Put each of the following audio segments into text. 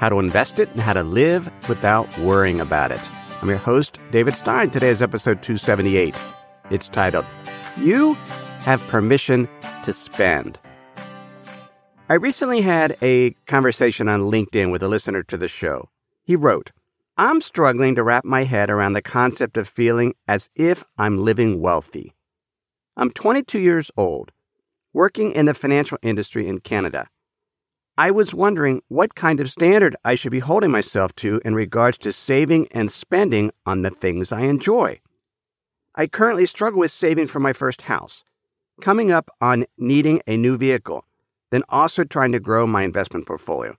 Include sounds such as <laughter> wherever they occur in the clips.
how to invest it, and how to live without worrying about it. I'm your host, David Stein. Today is episode 278. It's titled, You Have Permission to Spend. I recently had a conversation on LinkedIn with a listener to the show. He wrote, I'm struggling to wrap my head around the concept of feeling as if I'm living wealthy. I'm 22 years old, working in the financial industry in Canada. I was wondering what kind of standard I should be holding myself to in regards to saving and spending on the things I enjoy. I currently struggle with saving for my first house, coming up on needing a new vehicle, then also trying to grow my investment portfolio.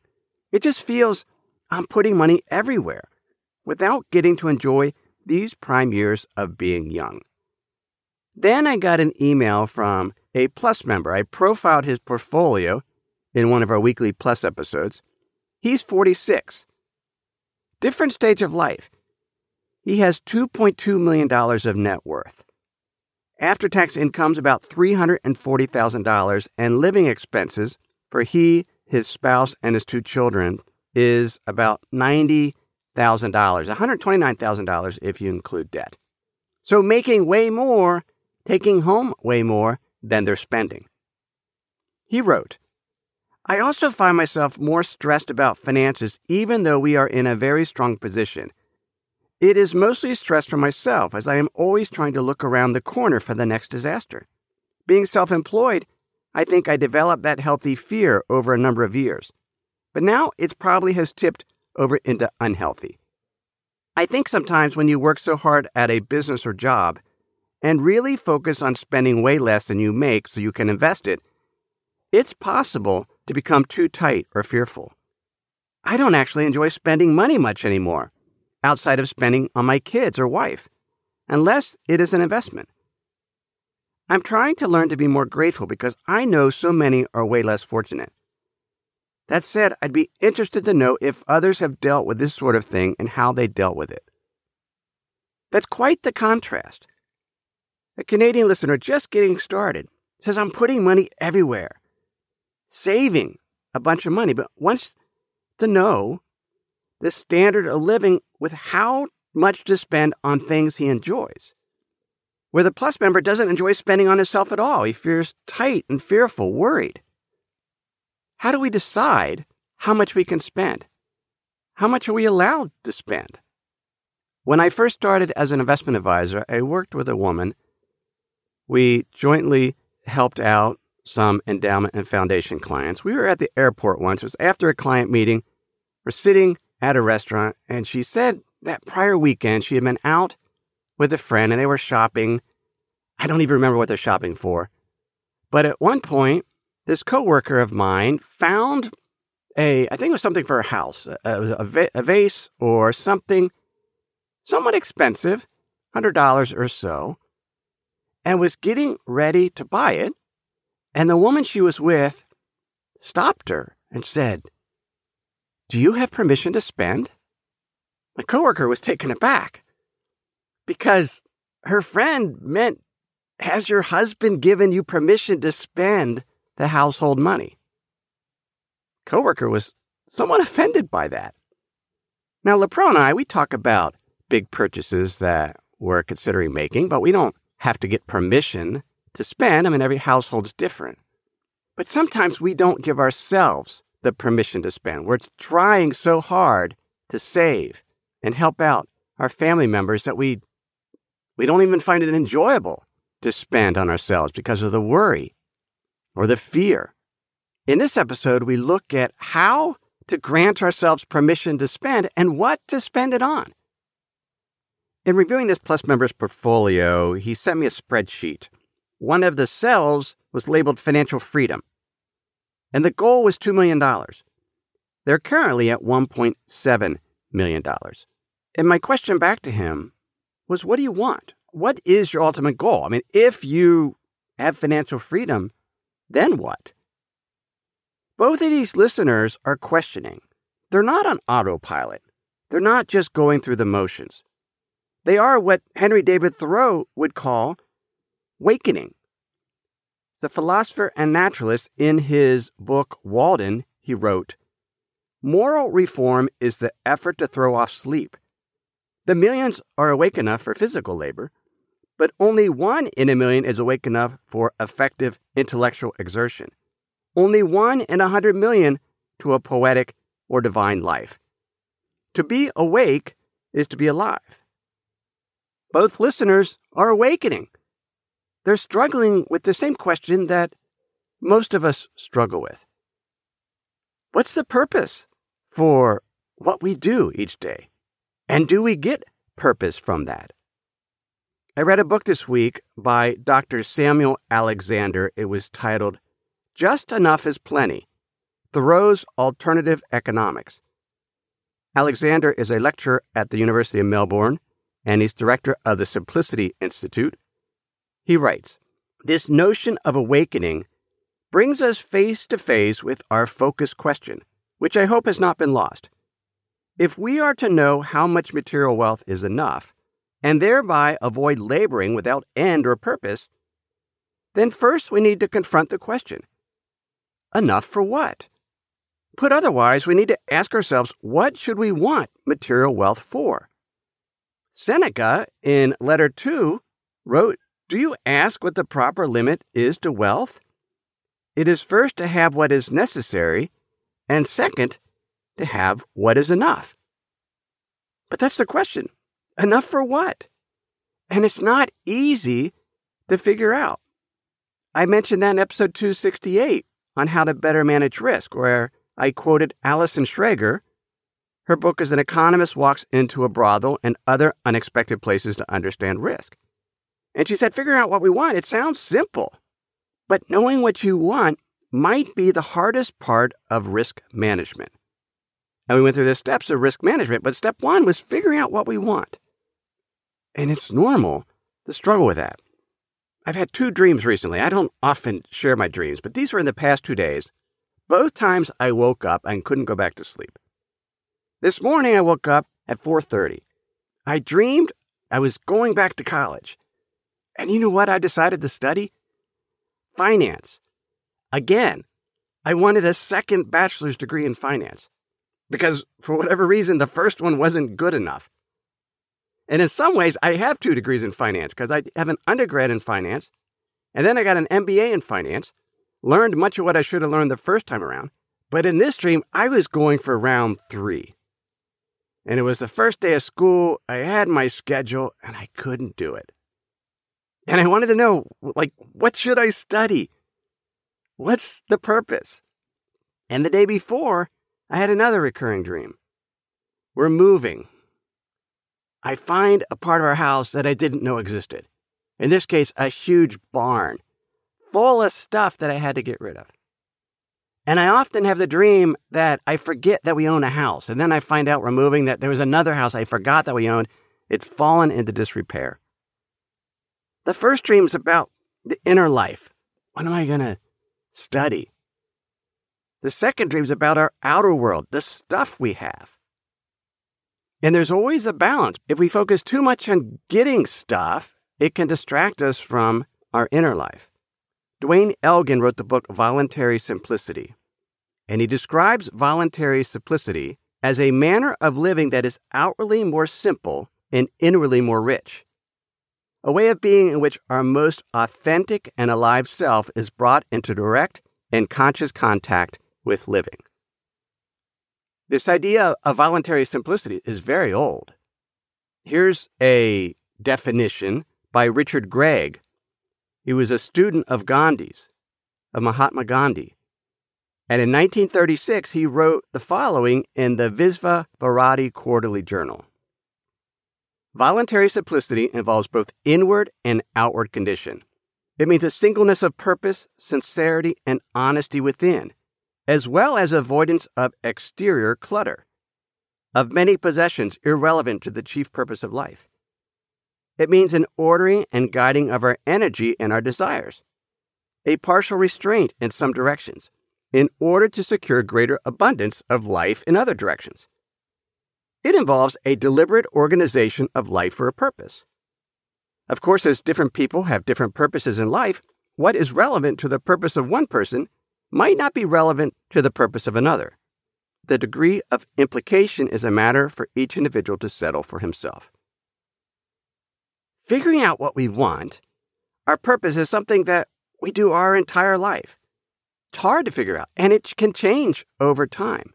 It just feels I'm putting money everywhere without getting to enjoy these prime years of being young. Then I got an email from a Plus member. I profiled his portfolio in one of our weekly Plus episodes. He's 46. Different stage of life. He has $2.2 million of net worth. After tax income's about $340,000, and living expenses for he, his spouse, and his two children is about $90,000, $129,000 if you include debt. So making way more, taking home way more than they're spending. He wrote, I also find myself more stressed about finances even though we are in a very strong position. It is mostly stress for myself, as I am always trying to look around the corner for the next disaster. Being self employed, I think I developed that healthy fear over a number of years. But now it probably has tipped over into unhealthy. I think sometimes when you work so hard at a business or job and really focus on spending way less than you make so you can invest it, it's possible to become too tight or fearful. I don't actually enjoy spending money much anymore outside of spending on my kids or wife, unless it is an investment. I'm trying to learn to be more grateful because I know so many are way less fortunate. That said, I'd be interested to know if others have dealt with this sort of thing and how they dealt with it. That's quite the contrast. A Canadian listener just getting started says, I'm putting money everywhere, saving a bunch of money, but wants to know the standard of living with how much to spend on things he enjoys. Where the Plus member doesn't enjoy spending on himself at all, he feels tight and fearful, worried. How do we decide how much we can spend? How much are we allowed to spend? When I first started as an investment advisor, I worked with a woman. We jointly helped out some endowment and foundation clients. We were at the airport once. It was after a client meeting. We're sitting at a restaurant, and she said that prior weekend she had been out with a friend and they were shopping. I don't even remember what they're shopping for. But at one point, this coworker of mine found a, I think it was something for her house. Uh, it was a, va- a vase or something somewhat expensive, $100 or so, and was getting ready to buy it. And the woman she was with stopped her and said, do you have permission to spend? My coworker was taken aback because her friend meant, Has your husband given you permission to spend the household money? Coworker was somewhat offended by that. Now, LaPriel and I, we talk about big purchases that we're considering making, but we don't have to get permission to spend. I mean, every household's different. But sometimes we don't give ourselves the permission to spend. We're trying so hard to save and help out our family members that we we don't even find it enjoyable to spend on ourselves because of the worry or the fear. In this episode, we look at how to grant ourselves permission to spend and what to spend it on. In reviewing this Plus member's portfolio, he sent me a spreadsheet one of the cells was labeled financial freedom, and the goal was $2 million. They're currently at $1.7 million. And my question back to him was what do you want? What is your ultimate goal? I mean, if you have financial freedom, then what? Both of these listeners are questioning. They're not on autopilot. They're not just going through the motions. They are what Henry David Thoreau would call wakening. The philosopher and naturalist, in his book Walden, he wrote Moral reform is the effort to throw off sleep. The millions are awake enough for physical labor, but only one in a million is awake enough for effective intellectual exertion. Only one in a hundred million to a poetic or divine life. To be awake is to be alive. Both listeners are awakening. They're struggling with the same question that most of us struggle with. What's the purpose for what we do each day? And do we get purpose from that? I read a book this week by Dr. Samuel Alexander. It was titled Just Enough is Plenty Thoreau's Alternative Economics. Alexander is a lecturer at the University of Melbourne and he's director of the Simplicity Institute. He writes This notion of awakening brings us face to face with our focus question, which I hope has not been lost. If we are to know how much material wealth is enough, and thereby avoid laboring without end or purpose, then first we need to confront the question enough for what? Put otherwise, we need to ask ourselves what should we want material wealth for? Seneca, in Letter 2, wrote Do you ask what the proper limit is to wealth? It is first to have what is necessary, and second, to have what is enough. But that's the question. Enough for what? And it's not easy to figure out. I mentioned that in episode 268 on how to better manage risk, where I quoted Allison Schrager. Her book is An Economist Walks into a Brothel and Other Unexpected Places to Understand Risk. And she said, figuring out what we want, it sounds simple. But knowing what you want might be the hardest part of risk management. And we went through the steps of risk management, but step one was figuring out what we want. And it's normal to struggle with that. I've had two dreams recently. I don't often share my dreams, but these were in the past two days. Both times I woke up and couldn't go back to sleep. This morning I woke up at 4:30. I dreamed I was going back to college. And you know what I decided to study? Finance. Again, I wanted a second bachelor's degree in finance because for whatever reason the first one wasn't good enough. And in some ways I have two degrees in finance because I have an undergrad in finance and then I got an MBA in finance learned much of what I should have learned the first time around. But in this dream, I was going for round three. And it was the first day of school. I had my schedule and I couldn't do it. And I wanted to know, like, what should I study? What's the purpose? And the day before, I had another recurring dream. We're moving. I find a part of our house that I didn't know existed. In this case, a huge barn full of stuff that I had to get rid of. And I often have the dream that I forget that we own a house. And then I find out we're moving that there was another house I forgot that we owned. It's fallen into disrepair. The first dream is about the inner life. What am I going to study? The second dream is about our outer world, the stuff we have. And there's always a balance. If we focus too much on getting stuff, it can distract us from our inner life. Duane Elgin wrote the book Voluntary Simplicity, and he describes voluntary simplicity as a manner of living that is outwardly more simple and inwardly more rich. A way of being in which our most authentic and alive self is brought into direct and conscious contact with living. This idea of voluntary simplicity is very old. Here's a definition by Richard Gregg he was a student of Gandhi's, of Mahatma Gandhi. And in 1936, he wrote the following in the Visva Bharati Quarterly Journal Voluntary simplicity involves both inward and outward condition. It means a singleness of purpose, sincerity, and honesty within, as well as avoidance of exterior clutter, of many possessions irrelevant to the chief purpose of life. It means an ordering and guiding of our energy and our desires, a partial restraint in some directions, in order to secure greater abundance of life in other directions. It involves a deliberate organization of life for a purpose. Of course, as different people have different purposes in life, what is relevant to the purpose of one person might not be relevant to the purpose of another. The degree of implication is a matter for each individual to settle for himself. Figuring out what we want, our purpose is something that we do our entire life. It's hard to figure out, and it can change over time.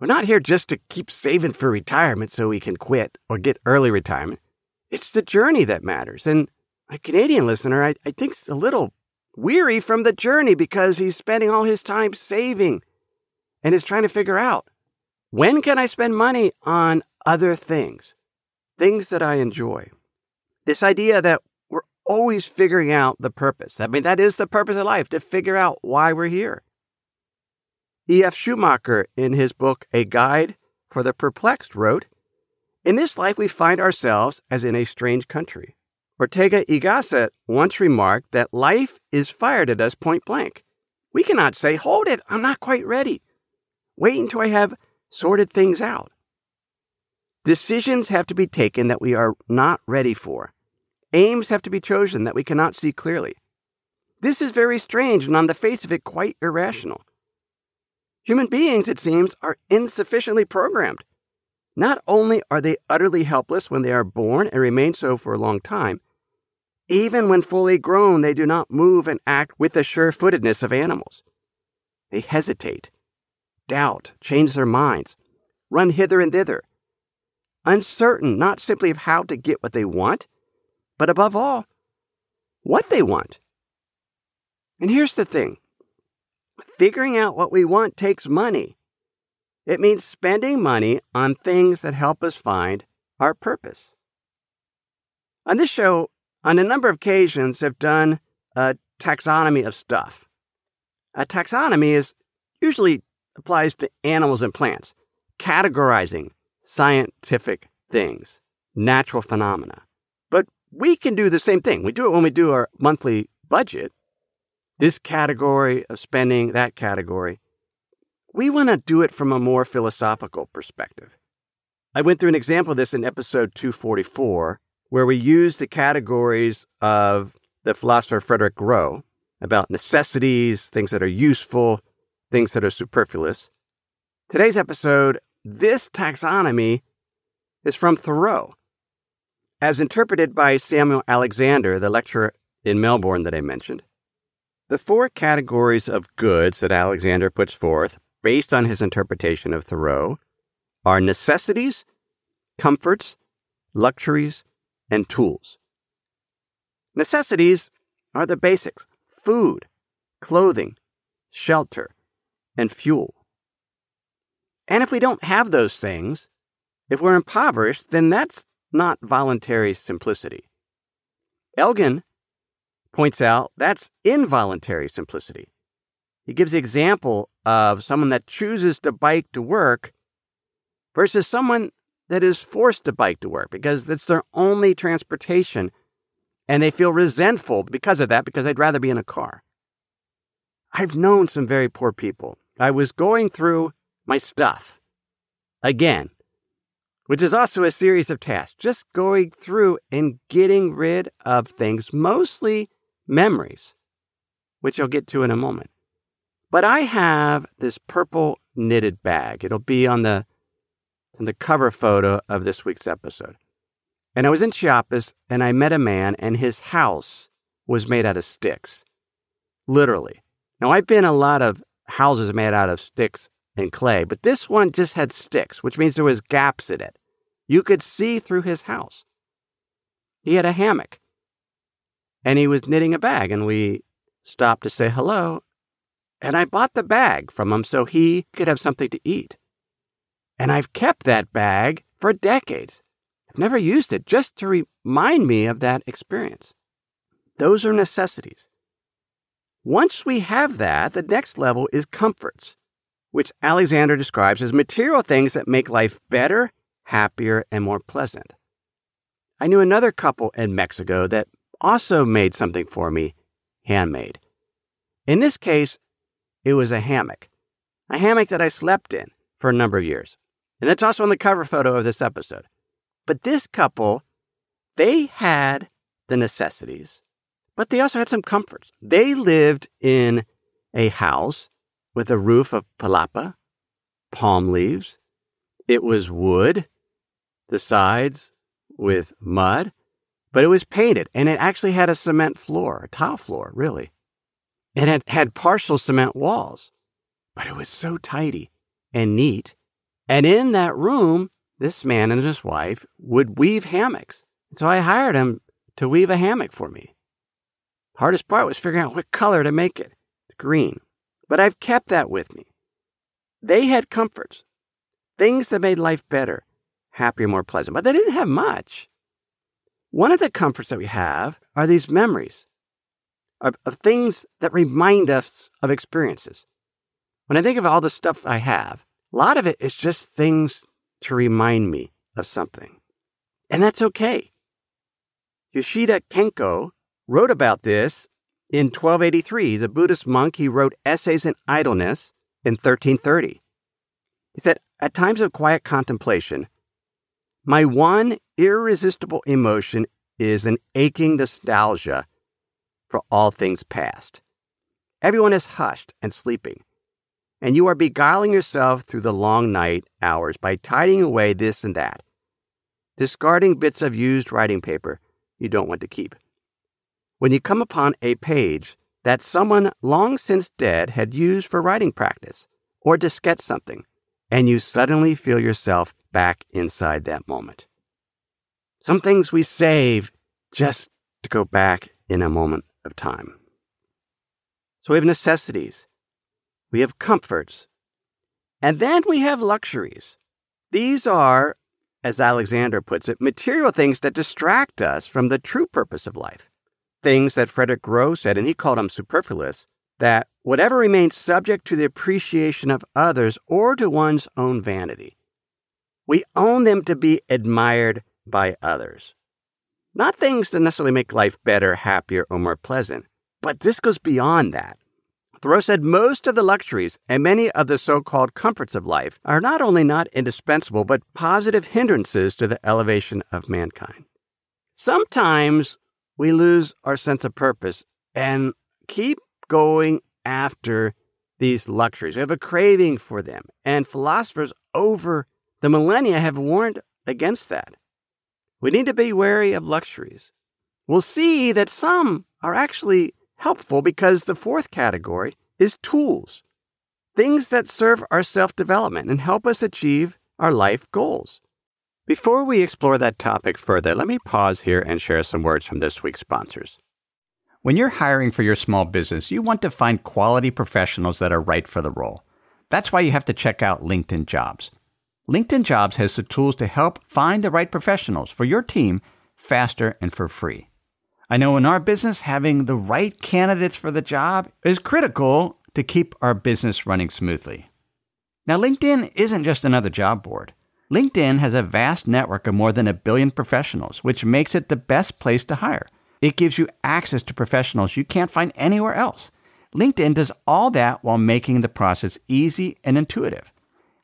We're not here just to keep saving for retirement so we can quit or get early retirement. It's the journey that matters. And my Canadian listener, I, I think, is a little weary from the journey because he's spending all his time saving and is trying to figure out when can I spend money on other things, things that I enjoy. This idea that we're always figuring out the purpose. I mean, that is the purpose of life to figure out why we're here. E.F. Schumacher, in his book A Guide for the Perplexed, wrote In this life, we find ourselves as in a strange country. Ortega y Gasset once remarked that life is fired at us point blank. We cannot say, Hold it, I'm not quite ready. Wait until I have sorted things out. Decisions have to be taken that we are not ready for. Aims have to be chosen that we cannot see clearly. This is very strange and on the face of it quite irrational. Human beings, it seems, are insufficiently programmed. Not only are they utterly helpless when they are born and remain so for a long time, even when fully grown, they do not move and act with the sure footedness of animals. They hesitate, doubt, change their minds, run hither and thither, uncertain not simply of how to get what they want, but above all, what they want. And here's the thing figuring out what we want takes money. It means spending money on things that help us find our purpose. On this show, on a number of occasions, have done a taxonomy of stuff. A taxonomy is usually applies to animals and plants, categorizing scientific things, natural phenomena. But we can do the same thing. We do it when we do our monthly budget. This category of spending, that category. We want to do it from a more philosophical perspective. I went through an example of this in episode 244 where we use the categories of the philosopher Frédéric Gros about necessities, things that are useful, things that are superfluous. Today's episode, this taxonomy is from Thoreau, as interpreted by Samuel Alexander, the lecturer in Melbourne that I mentioned. The four categories of goods that Alexander puts forth, based on his interpretation of Thoreau, are necessities, comforts, luxuries, and tools. Necessities are the basics food, clothing, shelter, and fuel. And if we don't have those things, if we're impoverished, then that's not voluntary simplicity. Elgin points out that's involuntary simplicity. He gives the example of someone that chooses to bike to work versus someone that is forced to bike to work because it's their only transportation and they feel resentful because of that because they'd rather be in a car. I've known some very poor people. I was going through my stuff again, which is also a series of tasks, just going through and getting rid of things, mostly memories, which I'll get to in a moment. But I have this purple knitted bag. It'll be on the in the cover photo of this week's episode. And I was in Chiapas and I met a man, and his house was made out of sticks. Literally. Now, I've been a lot of houses made out of sticks and clay, but this one just had sticks, which means there was gaps in it. You could see through his house. He had a hammock and he was knitting a bag, and we stopped to say hello. And I bought the bag from him so he could have something to eat. And I've kept that bag for decades. I've never used it just to remind me of that experience. Those are necessities. Once we have that, the next level is comforts, which Alexander describes as material things that make life better, happier, and more pleasant. I knew another couple in Mexico that also made something for me handmade. In this case, it was a hammock, a hammock that I slept in for a number of years. And that's also on the cover photo of this episode. But this couple, they had the necessities, but they also had some comforts. They lived in a house with a roof of palapa, palm leaves. It was wood, the sides with mud, but it was painted and it actually had a cement floor, a tile floor, really. It had, had partial cement walls, but it was so tidy and neat. And in that room, this man and his wife would weave hammocks. So I hired him to weave a hammock for me. Hardest part was figuring out what color to make it. Green. But I've kept that with me. They had comforts, things that made life better, happier, more pleasant, but they didn't have much. One of the comforts that we have are these memories of, of things that remind us of experiences. When I think of all the stuff I have, a lot of it is just things to remind me of something. And that's okay. Yoshida Kenko wrote about this in 1283. He's a Buddhist monk. He wrote Essays in Idleness in 1330. He said, At times of quiet contemplation, my one irresistible emotion is an aching nostalgia for all things past. Everyone is hushed and sleeping, and you are beguiling yourself through the long night hours by tidying away this and that, discarding bits of used writing paper you don't want to keep. When you come upon a page that someone long since dead had used for writing practice or to sketch something, and you suddenly feel yourself back inside that moment. Some things we save just to go back in a moment of time. So we have necessities, we have comforts, and then we have luxuries. These are, as Alexander puts it, material things that distract us from the true purpose of life. Things that Frédéric Gros said, and he called them superfluous, that whatever remains subject to the appreciation of others or to one's own vanity. We own them to be admired by others. Not things to necessarily make life better, happier, or more pleasant, but this goes beyond that. Thoreau said most of the luxuries and many of the so called comforts of life are not only not indispensable, but positive hindrances to the elevation of mankind. Sometimes we lose our sense of purpose and keep going after these luxuries. We have a craving for them, and philosophers over the millennia have warned against that. We need to be wary of luxuries. We'll see that some are actually helpful because the fourth category is tools, things that serve our self development and help us achieve our life goals. Before we explore that topic further, let me pause here and share some words from this week's sponsors. When you're hiring for your small business, you want to find quality professionals that are right for the role. That's why you have to check out LinkedIn Jobs. LinkedIn Jobs has the tools to help find the right professionals for your team faster and for free. I know in our business, having the right candidates for the job is critical to keep our business running smoothly. Now, LinkedIn isn't just another job board. LinkedIn has a vast network of more than a billion professionals, which makes it the best place to hire. It gives you access to professionals you can't find anywhere else. LinkedIn does all that while making the process easy and intuitive.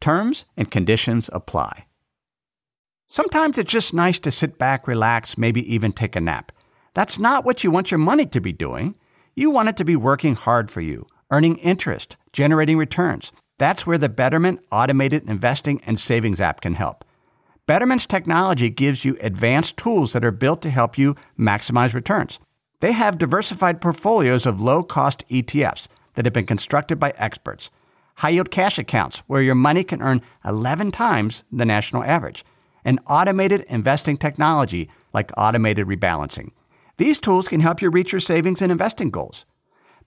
Terms and conditions apply. Sometimes it's just nice to sit back, relax, maybe even take a nap. That's not what you want your money to be doing. You want it to be working hard for you, earning interest, generating returns. That's where the Betterment Automated Investing and Savings app can help. Betterment's technology gives you advanced tools that are built to help you maximize returns. They have diversified portfolios of low cost ETFs that have been constructed by experts, high yield cash accounts where your money can earn 11 times the national average, and automated investing technology like automated rebalancing. These tools can help you reach your savings and investing goals.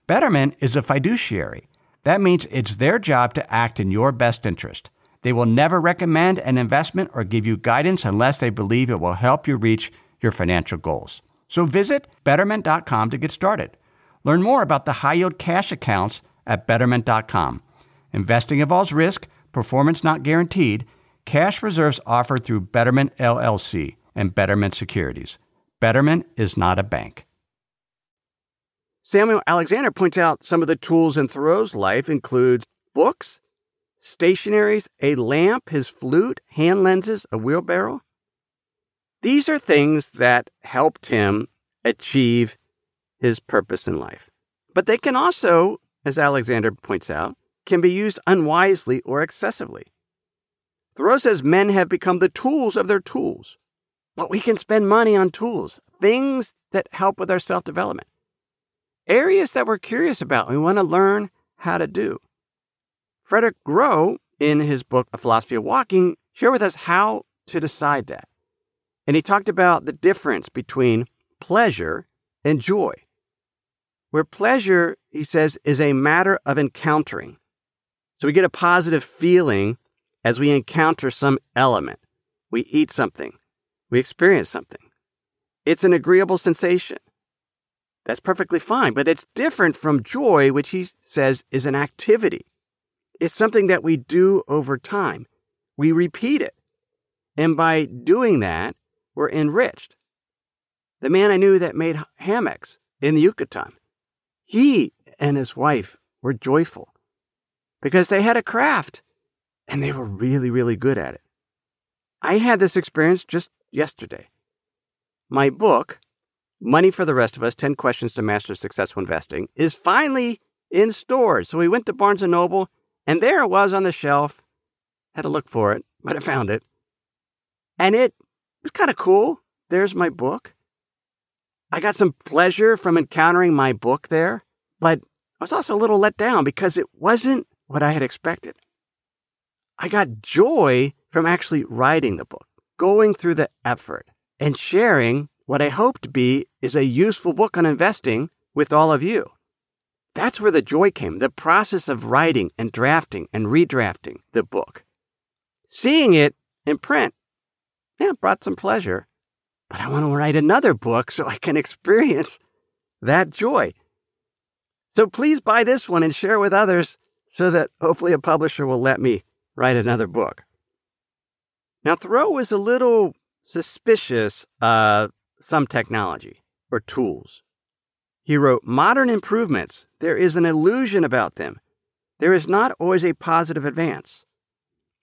Betterment is a fiduciary. That means it's their job to act in your best interest. They will never recommend an investment or give you guidance unless they believe it will help you reach your financial goals. So visit betterment.com to get started. Learn more about the high yield cash accounts at betterment.com. Investing involves risk, performance not guaranteed. Cash reserves offered through Betterment LLC and Betterment Securities. Betterment is not a bank. Samuel Alexander points out some of the tools in Thoreau's life include books, stationaries, a lamp, his flute, hand lenses, a wheelbarrow. These are things that helped him achieve his purpose in life. But they can also, as Alexander points out, can be used unwisely or excessively. Thoreau says men have become the tools of their tools. But we can spend money on tools, things that help with our self development, areas that we're curious about, we want to learn how to do. Frédéric Gros, in his book, A Philosophy of Walking, shared with us how to decide that. And he talked about the difference between pleasure and joy. Where pleasure, he says, is a matter of encountering. So we get a positive feeling as we encounter some element. We eat something, we experience something. It's an agreeable sensation. That's perfectly fine, but it's different from joy, which he says is an activity. It's something that we do over time. We repeat it. And by doing that, we're enriched. The man I knew that made hammocks in the Yucatan, he and his wife were joyful because they had a craft and they were really, really good at it. I had this experience just yesterday. My book, Money for the Rest of Us 10 Questions to Master Successful Investing, is finally in stores. So we went to Barnes and Noble and there it was on the shelf. Had to look for it, but I found it. And it was kind of cool. There's my book. I got some pleasure from encountering my book there, but I was also a little let down because it wasn't what I had expected. I got joy from actually writing the book, going through the effort, and sharing what I hope to be is a useful book on investing with all of you. That's where the joy came the process of writing and drafting and redrafting the book. Seeing it in print, yeah, brought some pleasure. But I want to write another book so I can <laughs> experience that joy. So please buy this one and share with others so that hopefully a publisher will let me write another book. Now, Thoreau was a little suspicious of some technology or tools. He wrote, Modern improvements, there is an illusion about them. There is not always a positive advance.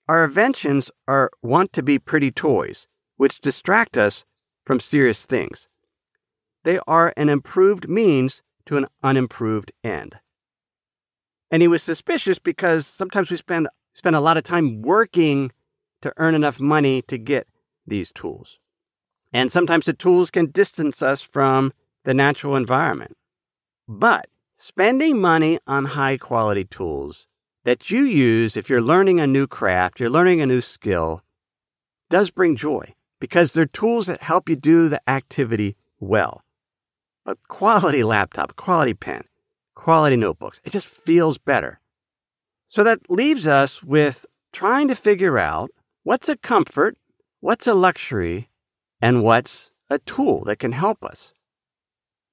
Our inventions are wont to be pretty toys, which distract us from serious things. They are an improved means to an unimproved end. And he was suspicious because sometimes we spend, spend a lot of time working to earn enough money to get these tools. And sometimes the tools can distance us from the natural environment. But spending money on high quality tools that you use if you're learning a new craft, you're learning a new skill, does bring joy because they're tools that help you do the activity well. A quality laptop, quality pen, quality notebooks, it just feels better. So that leaves us with trying to figure out what's a comfort, what's a luxury, and what's a tool that can help us.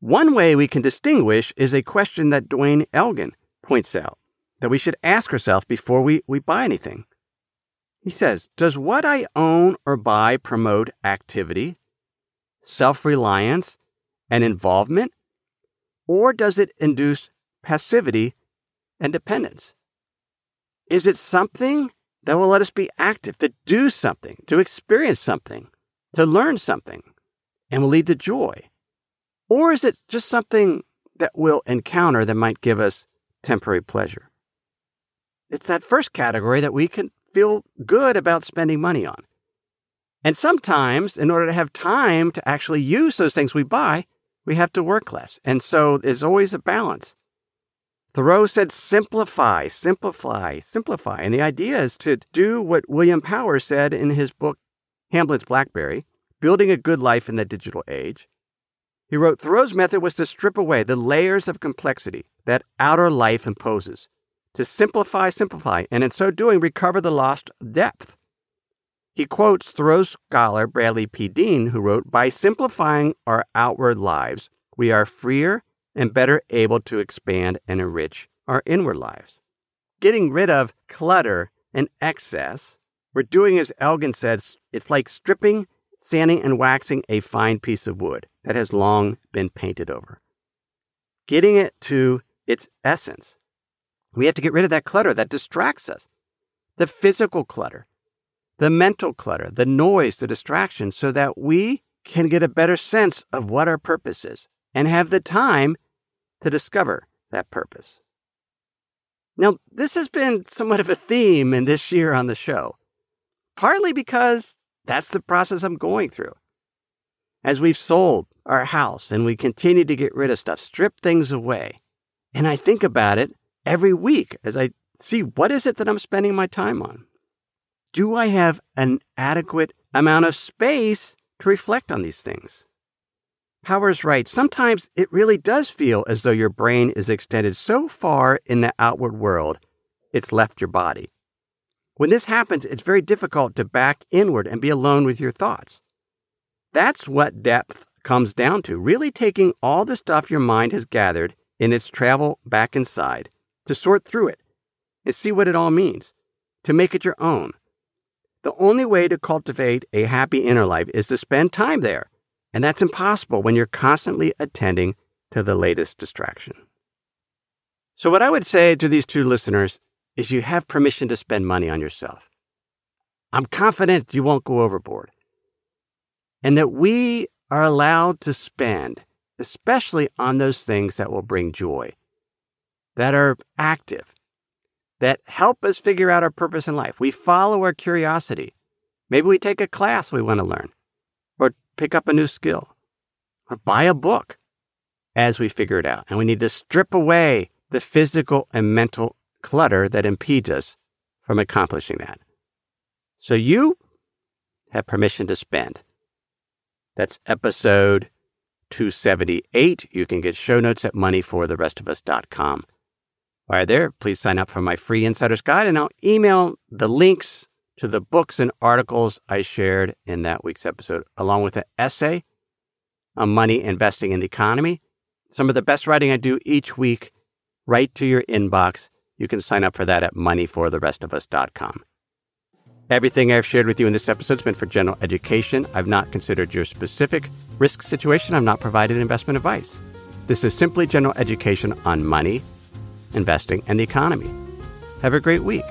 One way we can distinguish is a question that Duane Elgin points out that we should ask ourselves before we, we buy anything. He says, Does what I own or buy promote activity, self reliance, and involvement? Or does it induce passivity and dependence? Is it something that will let us be active, to do something, to experience something, to learn something, and will lead to joy? Or is it just something that we'll encounter that might give us temporary pleasure? It's that first category that we can feel good about spending money on. And sometimes, in order to have time to actually use those things we buy, we have to work less. And so there's always a balance. Thoreau said, simplify, simplify, simplify. And the idea is to do what William Powers said in his book, Hamlet's Blackberry Building a Good Life in the Digital Age. He wrote Thoreau's method was to strip away the layers of complexity that outer life imposes, to simplify, simplify, and in so doing, recover the lost depth. He quotes Thoreau's scholar Bradley P. Dean, who wrote By simplifying our outward lives, we are freer and better able to expand and enrich our inward lives. Getting rid of clutter and excess, we're doing, as Elgin said, it's like stripping, sanding, and waxing a fine piece of wood that has long been painted over. Getting it to its essence. We have to get rid of that clutter that distracts us the physical clutter, the mental clutter, the noise, the distraction, so that we can get a better sense of what our purpose is and have the time to discover that purpose. Now, this has been somewhat of a theme in this year on the show, partly because that's the process I'm going through. As we've sold our house and we continue to get rid of stuff, strip things away, and I think about it every week as I see what is it that I'm spending my time on? Do I have an adequate amount of space to reflect on these things? Powers right. Sometimes it really does feel as though your brain is extended so far in the outward world, it's left your body. When this happens, it's very difficult to back inward and be alone with your thoughts. That's what depth comes down to really taking all the stuff your mind has gathered in its travel back inside, to sort through it and see what it all means, to make it your own. The only way to cultivate a happy inner life is to spend time there and that's impossible when you're constantly attending to the latest distraction. So, what I would say to these two listeners is you have permission to spend money on yourself. I'm confident you won't go overboard. And that we are allowed to spend, especially on those things that will bring joy, that are active, that help us figure out our purpose in life. We follow our curiosity. Maybe we take a class we want to learn pick up a new skill or buy a book as we figure it out. And we need to strip away the physical and mental clutter that impedes us from accomplishing that. So you have permission to spend. That's episode 278. You can get show notes at moneyfortherestofus.com. While there, please sign up for my free insider's guide and I'll email the links to the books and articles I shared in that week's episode, along with an essay on money investing in the economy. Some of the best writing I do each week, right to your inbox. You can sign up for that at moneyfortherestofus.com. Everything I've shared with you in this episode has been for general education. I've not considered your specific risk situation. I've not provided investment advice. This is simply general education on money, investing, and the economy. Have a great week.